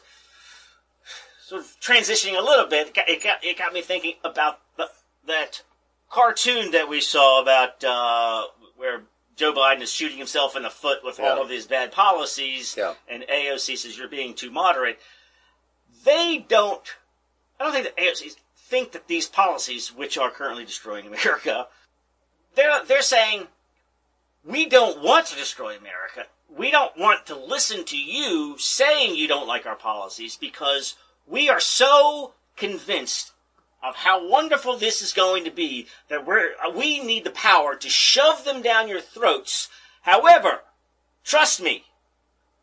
Speaker 2: sort of transitioning a little bit, it got, it got, it got me thinking about the, that cartoon that we saw about uh, where Joe Biden is shooting himself in the foot with
Speaker 1: Yeah.
Speaker 2: all of his bad policies,
Speaker 1: Yeah.
Speaker 2: and AOC says you're being too moderate. They don't. I don't think that AOC think that these policies, which are currently destroying America, they're they're saying we don't want to destroy America. We don't want to listen to you saying you don't like our policies because we are so convinced of how wonderful this is going to be that we're uh, we need the power to shove them down your throats. However, trust me,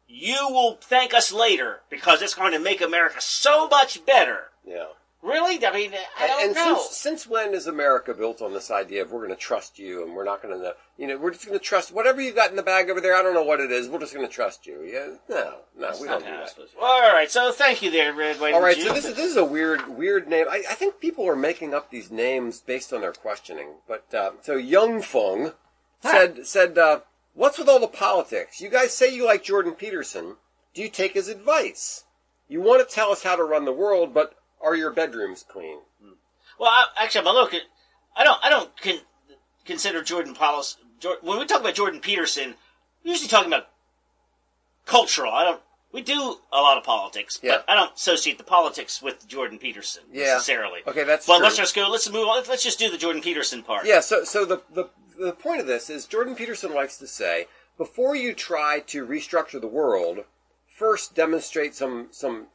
Speaker 2: you will thank us later because it's going to make America so much better.
Speaker 1: Yeah.
Speaker 2: Really? I mean, I don't
Speaker 1: and
Speaker 2: know.
Speaker 1: since since when is America built on this idea of we're going to trust you and we're not going to, you know, we're just going to trust whatever you've got in the bag over there. I don't know what it is. We're just going to trust you. Yeah, no, no, we don't do that.
Speaker 2: Well, all right. So thank you there, Red White.
Speaker 1: All right,
Speaker 2: and
Speaker 1: so this is this is a weird weird name. I, I think people are making up these names based on their questioning. But uh, so Young Fung said said, uh, "What's with all the politics? You guys say you like Jordan Peterson. Do you take his advice? You want to tell us how to run the world, but are your bedrooms clean?"
Speaker 2: Well, I, actually, I'm a little. Con- I don't. I don't con- consider Jordan Policy. when we talk about Jordan Peterson, we're usually talking about cultural. I don't. We do a lot of politics,
Speaker 1: Yeah.
Speaker 2: but I don't associate the politics with Jordan Peterson
Speaker 1: Yeah.
Speaker 2: necessarily.
Speaker 1: Okay, that's
Speaker 2: But
Speaker 1: true.
Speaker 2: let's just go. Let's move on. Let's just do the Jordan Peterson part.
Speaker 1: Yeah, so so the, the the point of this is Jordan Peterson likes to say before you try to restructure the world, first demonstrate some some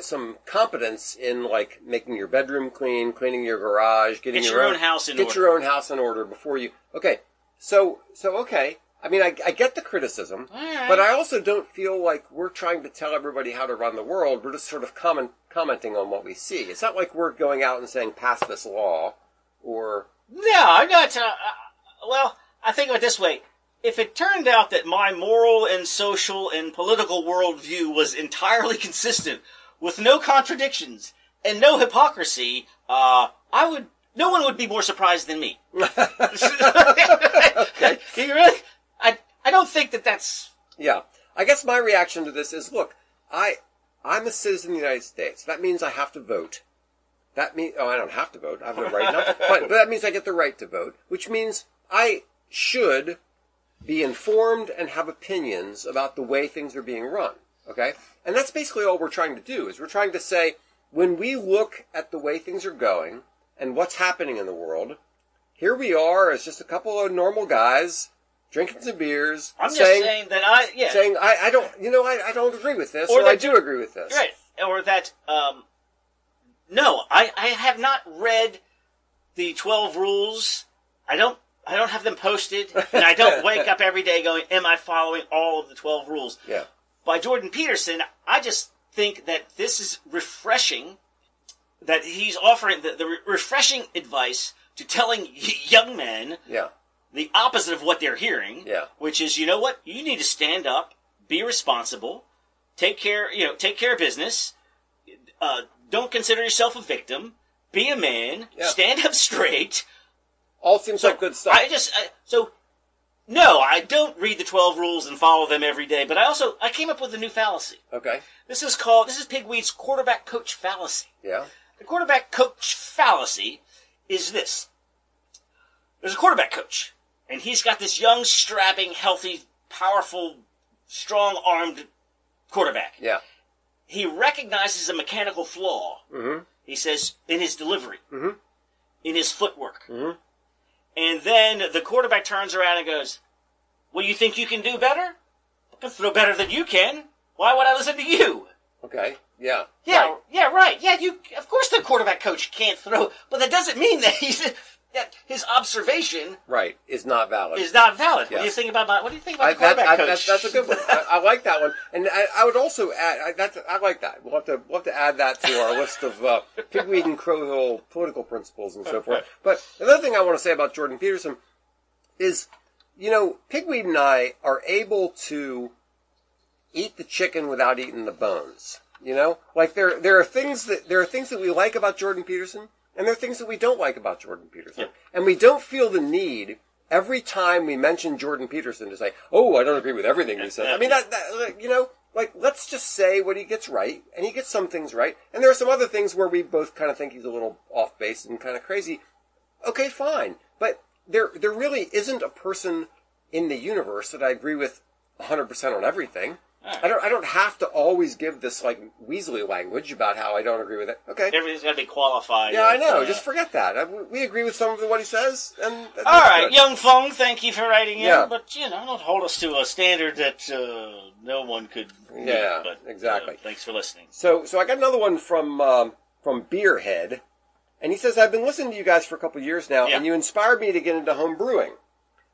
Speaker 1: some competence in like making your bedroom clean, cleaning your garage, getting
Speaker 2: Get
Speaker 1: your,
Speaker 2: your own house in
Speaker 1: get
Speaker 2: order.
Speaker 1: your own house in order before you. Okay, so so okay. I mean, I, I get the criticism,
Speaker 2: right.
Speaker 1: but I also don't feel like we're trying to tell everybody how to run the world. We're just sort of comment, commenting on what we see. It's not like we're going out and saying pass this law or
Speaker 2: No, I'm not. Uh, uh, well, I think of it this way. If it turned out that my moral and social and political worldview was entirely consistent, with no contradictions and no hypocrisy, uh, I would. No one would be more surprised than me. you really? I I don't think that that's.
Speaker 1: Yeah. I guess my reaction to this is, look, I, I'm a citizen of the United States. That means I have to vote. That means, oh, I don't have to vote. I have the right not to, but that means I get the right to vote, which means I should be informed and have opinions about the way things are being run. Okay? And that's basically all we're trying to do, is we're trying to say, when we look at the way things are going and what's happening in the world, here we are as just a couple of normal guys drinking some beers,
Speaker 2: I'm just
Speaker 1: saying,
Speaker 2: saying that I yeah
Speaker 1: saying I, I don't you know I, I don't agree with this
Speaker 2: Or
Speaker 1: or, I do agree with this.
Speaker 2: Right. Or that, um, no, I, I have not read the 12 rules. I don't, I don't have them posted. And I don't wake up every day going, am I following all of the 12 rules?
Speaker 1: Yeah.
Speaker 2: By Jordan Peterson, I just think that this is refreshing, that he's offering the, the re- refreshing advice to telling y- young men
Speaker 1: Yeah.
Speaker 2: the opposite of what they're hearing.
Speaker 1: Yeah.
Speaker 2: Which is, you know what? You need to stand up, be responsible, take care, you know, take care of business. Uh, don't consider yourself a victim. Be a man.
Speaker 1: Yeah.
Speaker 2: Stand up straight.
Speaker 1: All seems like good stuff.
Speaker 2: I just I, so no, I don't read the twelve rules and follow them every day. But I also I came up with a new fallacy.
Speaker 1: okay.
Speaker 2: This is called this is Pigweed's quarterback coach fallacy.
Speaker 1: Yeah.
Speaker 2: The quarterback coach fallacy is this. There's a quarterback coach, and he's got this young, strapping, healthy, powerful, strong armed quarterback.
Speaker 1: Yeah.
Speaker 2: He recognizes a mechanical flaw,
Speaker 1: Mm-hmm.
Speaker 2: he says, in his delivery,
Speaker 1: Mhm.
Speaker 2: in his footwork.
Speaker 1: Mhm.
Speaker 2: And then the quarterback turns around and goes, Well, you think you can do better? I can throw better than you can. Why would I listen to you?
Speaker 1: Okay. Yeah.
Speaker 2: Yeah,
Speaker 1: Right.
Speaker 2: yeah, right. Yeah, you. Of course, the quarterback coach can't throw, but that doesn't mean that he's. That his observation
Speaker 1: Right. Is not valid.
Speaker 2: is not valid. What do you
Speaker 1: Yes.
Speaker 2: think about my? What do you think about
Speaker 1: I,
Speaker 2: the
Speaker 1: that,
Speaker 2: quarterback
Speaker 1: I,
Speaker 2: coach?
Speaker 1: that's, that's a good one. I, I like that one, and I, I would also add. I, that's I like that. We'll have to we'll have to add that to our list of uh, pigweed and crowhill political principles and so forth. But another thing I want to say about Jordan Peterson is, you know, pigweed and I are able to eat the chicken without eating the bones. You know, like there there are things that there are things that we like about Jordan Peterson, and there are things that we don't like about Jordan Peterson,
Speaker 2: Yep.
Speaker 1: and we don't feel the need every time we mention Jordan Peterson to say, "Oh, I don't agree with everything he says." I mean, that, that you know, like let's just say what he gets right, and he gets some things right, and there are some other things where we both kind of think he's a little off base and kind of crazy. Okay, fine, but there there really isn't a person in the universe that I agree with 100% on everything.
Speaker 2: Alright.
Speaker 1: I don't I don't have to always give this like Weasley language about how I don't agree with it. Okay.
Speaker 2: Everything's got to be qualified.
Speaker 1: Yeah, I know.
Speaker 2: uh,
Speaker 1: Just forget that. I, we agree with some of what he says, and
Speaker 2: All right,
Speaker 1: good.
Speaker 2: young Fung, thank you for writing in,
Speaker 1: Yeah.
Speaker 2: but you know, don't hold us to a standard that uh, no one could. meet,
Speaker 1: Yeah,
Speaker 2: but,
Speaker 1: exactly.
Speaker 2: uh, thanks for listening.
Speaker 1: So, so I got another one from um, from Beerhead, and he says I've been listening to you guys for a couple of years now,
Speaker 2: Yeah.
Speaker 1: and you inspired me to get into home brewing.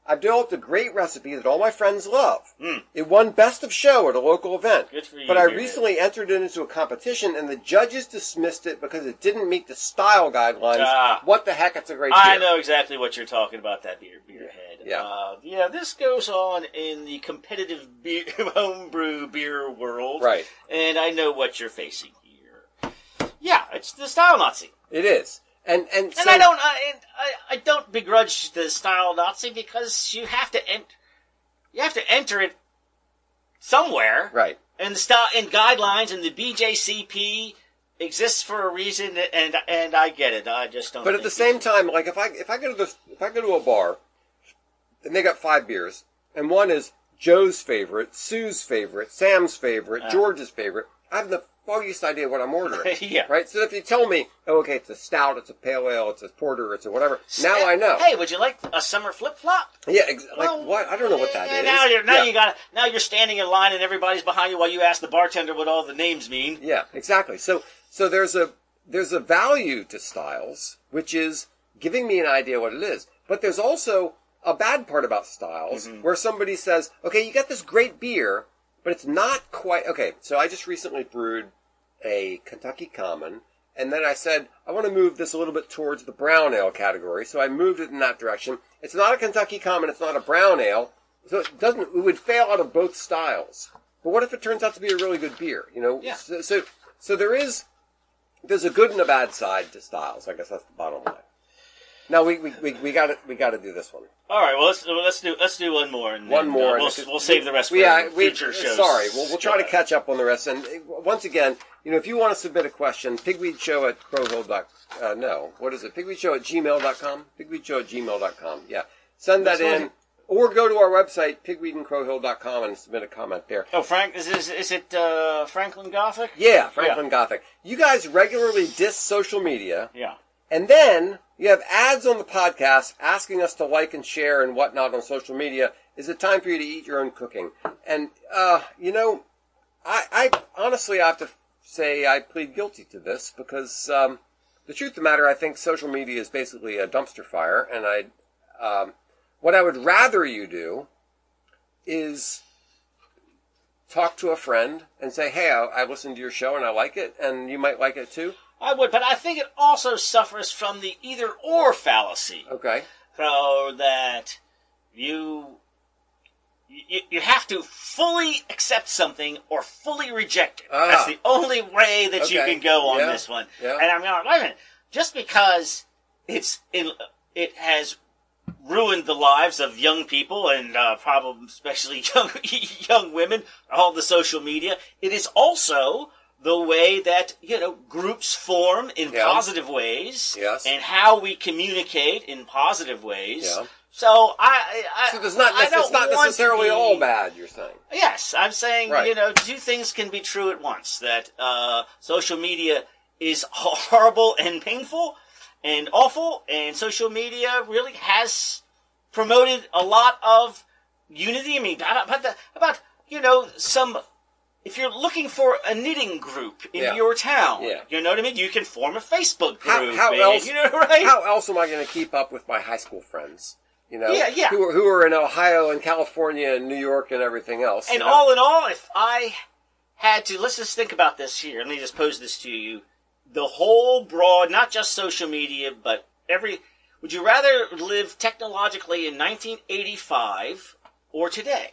Speaker 1: I've developed a great recipe that all my friends love.
Speaker 2: Mm.
Speaker 1: It won best of show at a local event.
Speaker 2: Good for you,
Speaker 1: But I
Speaker 2: Beerhead.
Speaker 1: recently entered it into a competition, and the judges dismissed it because it didn't meet the style guidelines.
Speaker 2: Ah.
Speaker 1: what the heck? It's a great
Speaker 2: I
Speaker 1: beer.
Speaker 2: know exactly what you're talking about. That beer, beer head.
Speaker 1: Yeah.
Speaker 2: uh, yeah. This goes on in the competitive beer, homebrew beer world,
Speaker 1: Right.
Speaker 2: And I know what you're facing here. Yeah, it's the style Nazi.
Speaker 1: It is, and and
Speaker 2: And
Speaker 1: so-
Speaker 2: I don't, I, I, I don't begrudge the style Nazi because you have to, en- you have to enter it somewhere,
Speaker 1: right.
Speaker 2: and the style and guidelines and the BJCP exists for a reason, and and I get it. I just don't.
Speaker 1: But at the same time, like if I if I go to this if I go to a bar and they got five beers and one is Joe's favorite, Sue's favorite, Sam's favorite,
Speaker 2: Ah.
Speaker 1: George's favorite, I have the foggiest idea what I'm ordering.
Speaker 2: Yeah.
Speaker 1: Right? So if you tell me, oh, okay, it's a stout, it's a pale ale, it's a porter, it's a whatever, now
Speaker 2: Hey,
Speaker 1: I know.
Speaker 2: Hey, would you like a summer flip flop?
Speaker 1: Yeah, ex- like what? I don't know what that is.
Speaker 2: Now you're now
Speaker 1: yeah.
Speaker 2: you got now you're standing in line and everybody's behind you while you ask the bartender what all the names mean.
Speaker 1: Yeah, exactly. So so there's a there's a value to styles, which is giving me an idea what it is. But there's also a bad part about styles
Speaker 2: Mm-hmm.
Speaker 1: where somebody says, "Okay, you got this great beer, but it's not quite okay." So I just recently brewed a Kentucky Common, and then I said, "I want to move this a little bit towards the brown ale category." So I moved it in that direction. It's not a Kentucky Common, it's not a brown ale. So it doesn't it would fail out of both styles. But what if it turns out to be a really good beer, you know?
Speaker 2: Yeah.
Speaker 1: So so, so there is there's a good and a bad side to styles. I guess that's the bottom line. Now we we, we, we got to we got to do this one.
Speaker 2: All right, well let's let's do let's do one more and
Speaker 1: One
Speaker 2: then,
Speaker 1: more.
Speaker 2: uh, we'll, we'll save the rest for
Speaker 1: we, uh, we-
Speaker 2: future shows.
Speaker 1: Sorry, we'll, we'll try to catch up on the rest. And uh, once again, you know, if you want to submit a question, pigweedshow at crowhill dot uh, no, what is it? Pigweedshow at gmail.com? Pigweedshow at gmail.com. Yeah. Send that
Speaker 2: That's
Speaker 1: in. Or go to our website, pigweedandcrowhill.com, and submit a comment there.
Speaker 2: Oh, Frank, is is, is it uh, Franklin Gothic?
Speaker 1: Yeah, Franklin Gothic. You guys regularly diss social media,
Speaker 2: Yeah.
Speaker 1: And then you have ads on the podcast asking us to like and share and whatnot on social media. Is it time for you to eat your own cooking? And, uh, you know, I, I honestly have to say I plead guilty to this because, um, the truth of the matter, I think social media is basically a dumpster fire, and I, um, what I would rather you do is talk to a friend and say, "Hey, I, I listened to your show and I like it, and you might like it too."
Speaker 2: I would, but I think it also suffers from the either or fallacy.
Speaker 1: Okay.
Speaker 2: So that you, you you have to fully accept something or fully reject it.
Speaker 1: Ah.
Speaker 2: That's the only way that you can go on
Speaker 1: Yeah.
Speaker 2: this one.
Speaker 1: Yeah.
Speaker 2: And I'm going, wait a minute. Just because it's in, it has ruined the lives of young people and uh, probably especially young young women, all the social media. It is also the way that you know groups form in
Speaker 1: Yeah.
Speaker 2: positive ways,
Speaker 1: Yes.
Speaker 2: and how we communicate in positive ways.
Speaker 1: Yeah.
Speaker 2: So I, I
Speaker 1: So there's not
Speaker 2: I
Speaker 1: it's not necessarily
Speaker 2: be-
Speaker 1: all bad. You're saying.
Speaker 2: Yes, I'm saying
Speaker 1: Right.
Speaker 2: you know two things can be true at once. That uh, social media is horrible and painful and awful, and social media really has promoted a lot of unity. I mean, about the, about you know some if you're looking for a knitting group in
Speaker 1: Yeah.
Speaker 2: your town,
Speaker 1: Yeah.
Speaker 2: you know what I mean. You can form a Facebook
Speaker 1: How,
Speaker 2: group.
Speaker 1: how
Speaker 2: and-
Speaker 1: else?
Speaker 2: You know, right?
Speaker 1: How else am I going to keep up with my high school friends? You know,
Speaker 2: Yeah, yeah.
Speaker 1: Who are, who are in Ohio and California and New York and everything else.
Speaker 2: And
Speaker 1: you know?
Speaker 2: all in all, if I had to, let's just think about this here. Let me just pose this to you. The whole broad, not just social media, but every, would you rather live technologically in 1985 or today?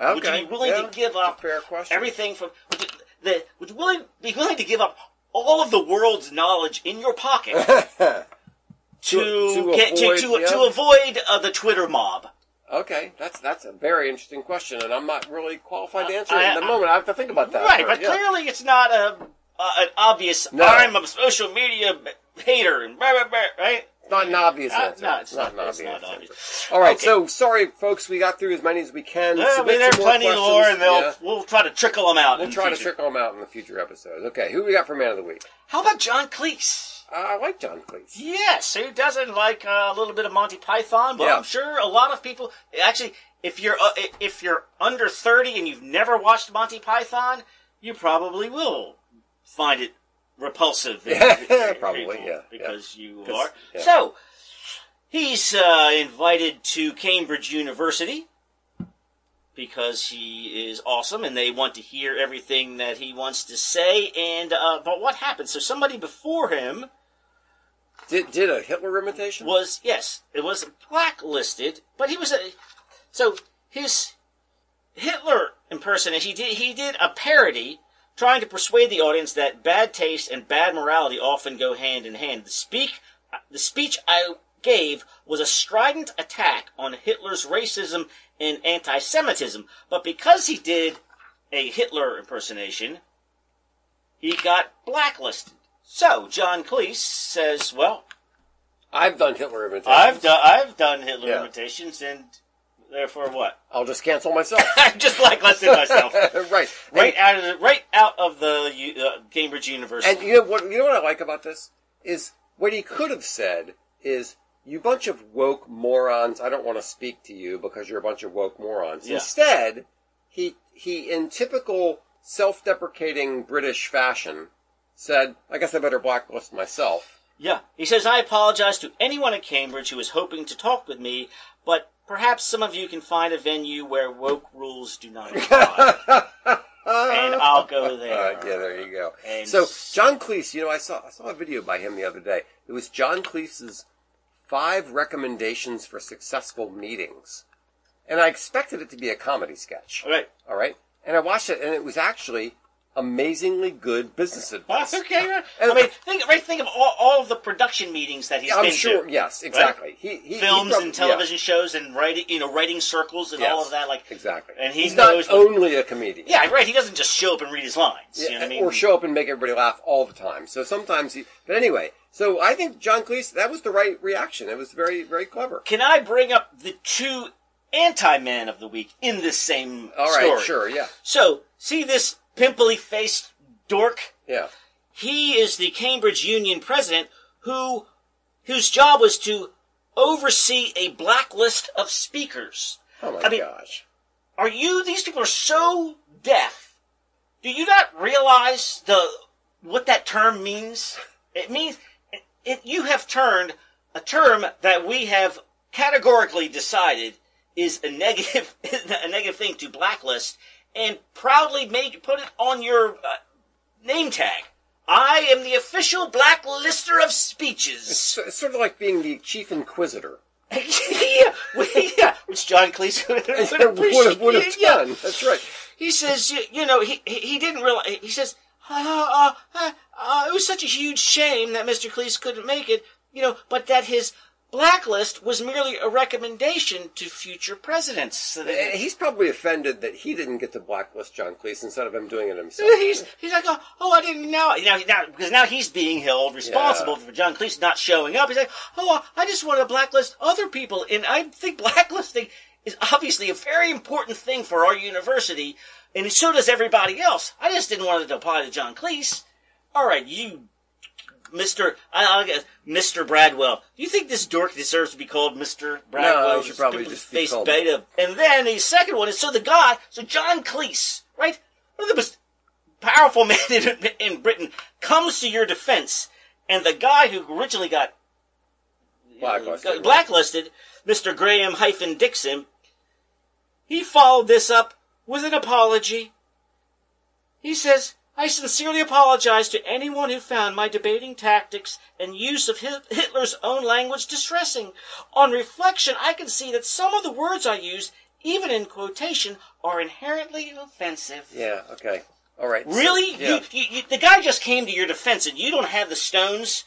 Speaker 1: Okay.
Speaker 2: would you be willing
Speaker 1: yeah,
Speaker 2: to give up
Speaker 1: fair question?
Speaker 2: Everything from, would you, the, would you willing, be willing to give up all of the world's knowledge in your pocket to,
Speaker 1: To- to
Speaker 2: get,
Speaker 1: avoid-
Speaker 2: to,
Speaker 1: yeah.
Speaker 2: to avoid uh, the Twitter mob?
Speaker 1: okay, that's that's a very interesting question, and I'm not really qualified to answer
Speaker 2: I-
Speaker 1: it at the
Speaker 2: I-
Speaker 1: moment. I have to think about that.
Speaker 2: Right, but
Speaker 1: yeah.
Speaker 2: clearly it's not a, uh, an obvious.
Speaker 1: No.
Speaker 2: I'm a social media hater and blah, blah, blah, right?
Speaker 1: Not an obvious
Speaker 2: Uh,
Speaker 1: answer.
Speaker 2: no, it's
Speaker 1: not,
Speaker 2: not-
Speaker 1: an
Speaker 2: it's
Speaker 1: obvious
Speaker 2: not obvious.
Speaker 1: All right,
Speaker 2: Okay.
Speaker 1: so sorry, folks. We got through as many as we can.
Speaker 2: Well, I mean, there are plenty
Speaker 1: questions.
Speaker 2: more, and they'll
Speaker 1: Yeah.
Speaker 2: we'll try to trickle them out.
Speaker 1: We'll
Speaker 2: in the
Speaker 1: try to trickle them out in the future episodes. Okay, who we got for man of the week?
Speaker 2: How about John Cleese?
Speaker 1: Uh, I like John Cleese.
Speaker 2: Yes, who doesn't like uh, a little bit of Monty Python? But
Speaker 1: Yeah.
Speaker 2: I'm sure a lot of people. Actually, if you're uh, if you're under thirty and you've never watched Monty Python, you probably will find it repulsive.
Speaker 1: Yeah, probably, yeah,
Speaker 2: because you are.
Speaker 1: yeah.
Speaker 2: So he's uh, invited to Cambridge University because he is awesome and they want to hear everything that he wants to say. And uh, but what happened? So somebody before him
Speaker 1: Did did a Hitler imitation?
Speaker 2: was yes, it was blacklisted, but he was a so his Hitler impersonation. He did he did a parody trying to persuade the audience that bad taste and bad morality often go hand in hand. The speak the speech I gave was a strident attack on Hitler's racism and anti-Semitism, but because he did a Hitler impersonation, he got blacklisted. So John Cleese says, "Well,
Speaker 1: I've done Hitler imitations.
Speaker 2: I've done I've done Hitler
Speaker 1: Yeah.
Speaker 2: imitations, and therefore what?
Speaker 1: I'll just cancel myself.
Speaker 2: I'm just blacklisted myself
Speaker 1: right.
Speaker 2: right out of the right out of the uh, Cambridge University.
Speaker 1: And you know what? You know what I like about this is what he could have said is, "You bunch of woke morons. I don't want to speak to you because you're a bunch of woke morons."
Speaker 2: Yeah.
Speaker 1: Instead, he he in typical self-deprecating British fashion said, "I guess I better blacklist myself."
Speaker 2: yeah, he says I apologize to anyone at Cambridge who was hoping to talk with me, but perhaps some of you can find a venue where woke rules do not apply, and I'll go there.
Speaker 1: Yeah, there you go.
Speaker 2: And-
Speaker 1: so John Cleese, you know, I saw I saw a video by him the other day. It was John Cleese's five recommendations for successful meetings, and I expected it to be a comedy sketch.
Speaker 2: All right.
Speaker 1: All right, and I watched it, and it was actually amazingly good business advice.
Speaker 2: Okay.
Speaker 1: And-
Speaker 2: I mean, think right. Think of all, all of the production meetings that he's
Speaker 1: I'm
Speaker 2: been
Speaker 1: sure.
Speaker 2: to.
Speaker 1: Yes, exactly. He, he he
Speaker 2: Films
Speaker 1: prob-
Speaker 2: and television shows and writing, you know, writing circles and
Speaker 1: yeah,
Speaker 2: all of that. Like,
Speaker 1: exactly.
Speaker 2: and he
Speaker 1: he's
Speaker 2: knows
Speaker 1: not only a comedian.
Speaker 2: yeah, right. He doesn't just show up and read his lines. you know what I mean?
Speaker 1: or show up and make everybody laugh all the time. So sometimes he, but anyway, so I think John Cleese, that was the right reaction. It was very, very clever.
Speaker 2: Can I bring up the two anti-man of the week in this same
Speaker 1: All right,
Speaker 2: story?
Speaker 1: sure, yeah,
Speaker 2: So, see this pimply-faced dork?
Speaker 1: yeah.
Speaker 2: He is the Cambridge Union president who, whose job was to oversee a blacklist of speakers.
Speaker 1: Oh my
Speaker 2: I mean-
Speaker 1: gosh.
Speaker 2: Are you? These people are so deaf. Do you not realize the what that term means? It means it, it, you have turned a term that we have categorically decided is a negative a negative thing to blacklist, and proudly made put it on your uh, name tag. I am the official black lister of speeches.
Speaker 1: It's, it's sort of like being the chief inquisitor.
Speaker 2: yeah, yeah, which John Cleese would, would
Speaker 1: have, would have
Speaker 2: Yeah.
Speaker 1: done. That's right.
Speaker 2: He says, you, you know, he, he didn't realize. He says, uh, uh, uh, uh, it was such a huge shame that Mr. Cleese couldn't make it, you know, but that his blacklist was merely a recommendation to future presidents.
Speaker 1: He's probably offended that he didn't get to blacklist John Cleese instead of him doing it himself.
Speaker 2: he's he's like, oh, oh, I didn't know. You know, now because now he's being held responsible
Speaker 1: Yeah.
Speaker 2: for John Cleese not showing up. He's like, oh, I just want to blacklist other people, and I think blacklisting is obviously a very important thing for our university, and so does everybody else. I just didn't want it to apply to John Cleese. All right, you. Mr. I, I guess Mr. Bradwell. Do you think this dork deserves to be called Mr. Bradwell?
Speaker 1: No, he should probably just be
Speaker 2: face
Speaker 1: called-
Speaker 2: beta. And then the second one is so the guy, so John Cleese, right? one of the most powerful men in, in Britain, comes to your defense, and the guy who originally got
Speaker 1: Blacklisted.
Speaker 2: got blacklisted, Mr. Graham hyphen Dixon, he followed this up with an apology. He says, I sincerely apologize to anyone who found my debating tactics and use of Hitler's own language distressing. On reflection, I can see that some of the words I use, even in quotation, are inherently offensive.
Speaker 1: Yeah. Okay. All right. so-
Speaker 2: Really?
Speaker 1: yeah.
Speaker 2: You, you, you, the guy just came to your defense, and you don't have the stones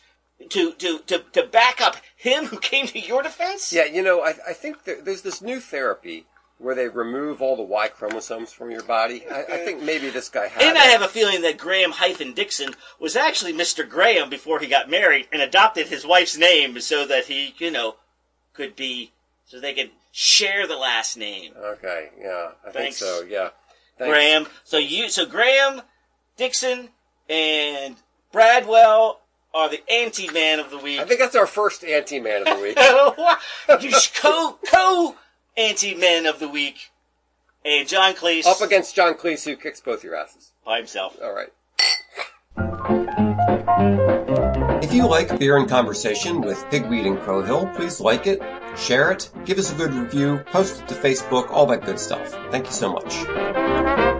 Speaker 2: to, to, to, to back up him who came to your defense?
Speaker 1: Yeah, you know, I, I think there, there's this new therapy where they remove all the Y chromosomes from your body. I, I think maybe this guy had.
Speaker 2: And I have a feeling that Graham hyphen Dixon was actually Mr. Graham before he got married and adopted his wife's name so that he, you know, could be, so they could share the last name.
Speaker 1: Okay. Yeah, I
Speaker 2: Thanks.
Speaker 1: think so. Yeah. Thanks.
Speaker 2: Graham. So you, so Graham, Dixon, and Bradwell are the anti-man of the week.
Speaker 1: I think that's our first anti-man of the week.
Speaker 2: you co co anti men of the week, and John Cleese
Speaker 1: Up against John Cleese, who kicks both your asses.
Speaker 2: by himself.
Speaker 1: All right. If you like Beer and Conversation with Pigweed and Crowhill, please like it, share it, give us a good review, post it to Facebook, all that good stuff. Thank you so much.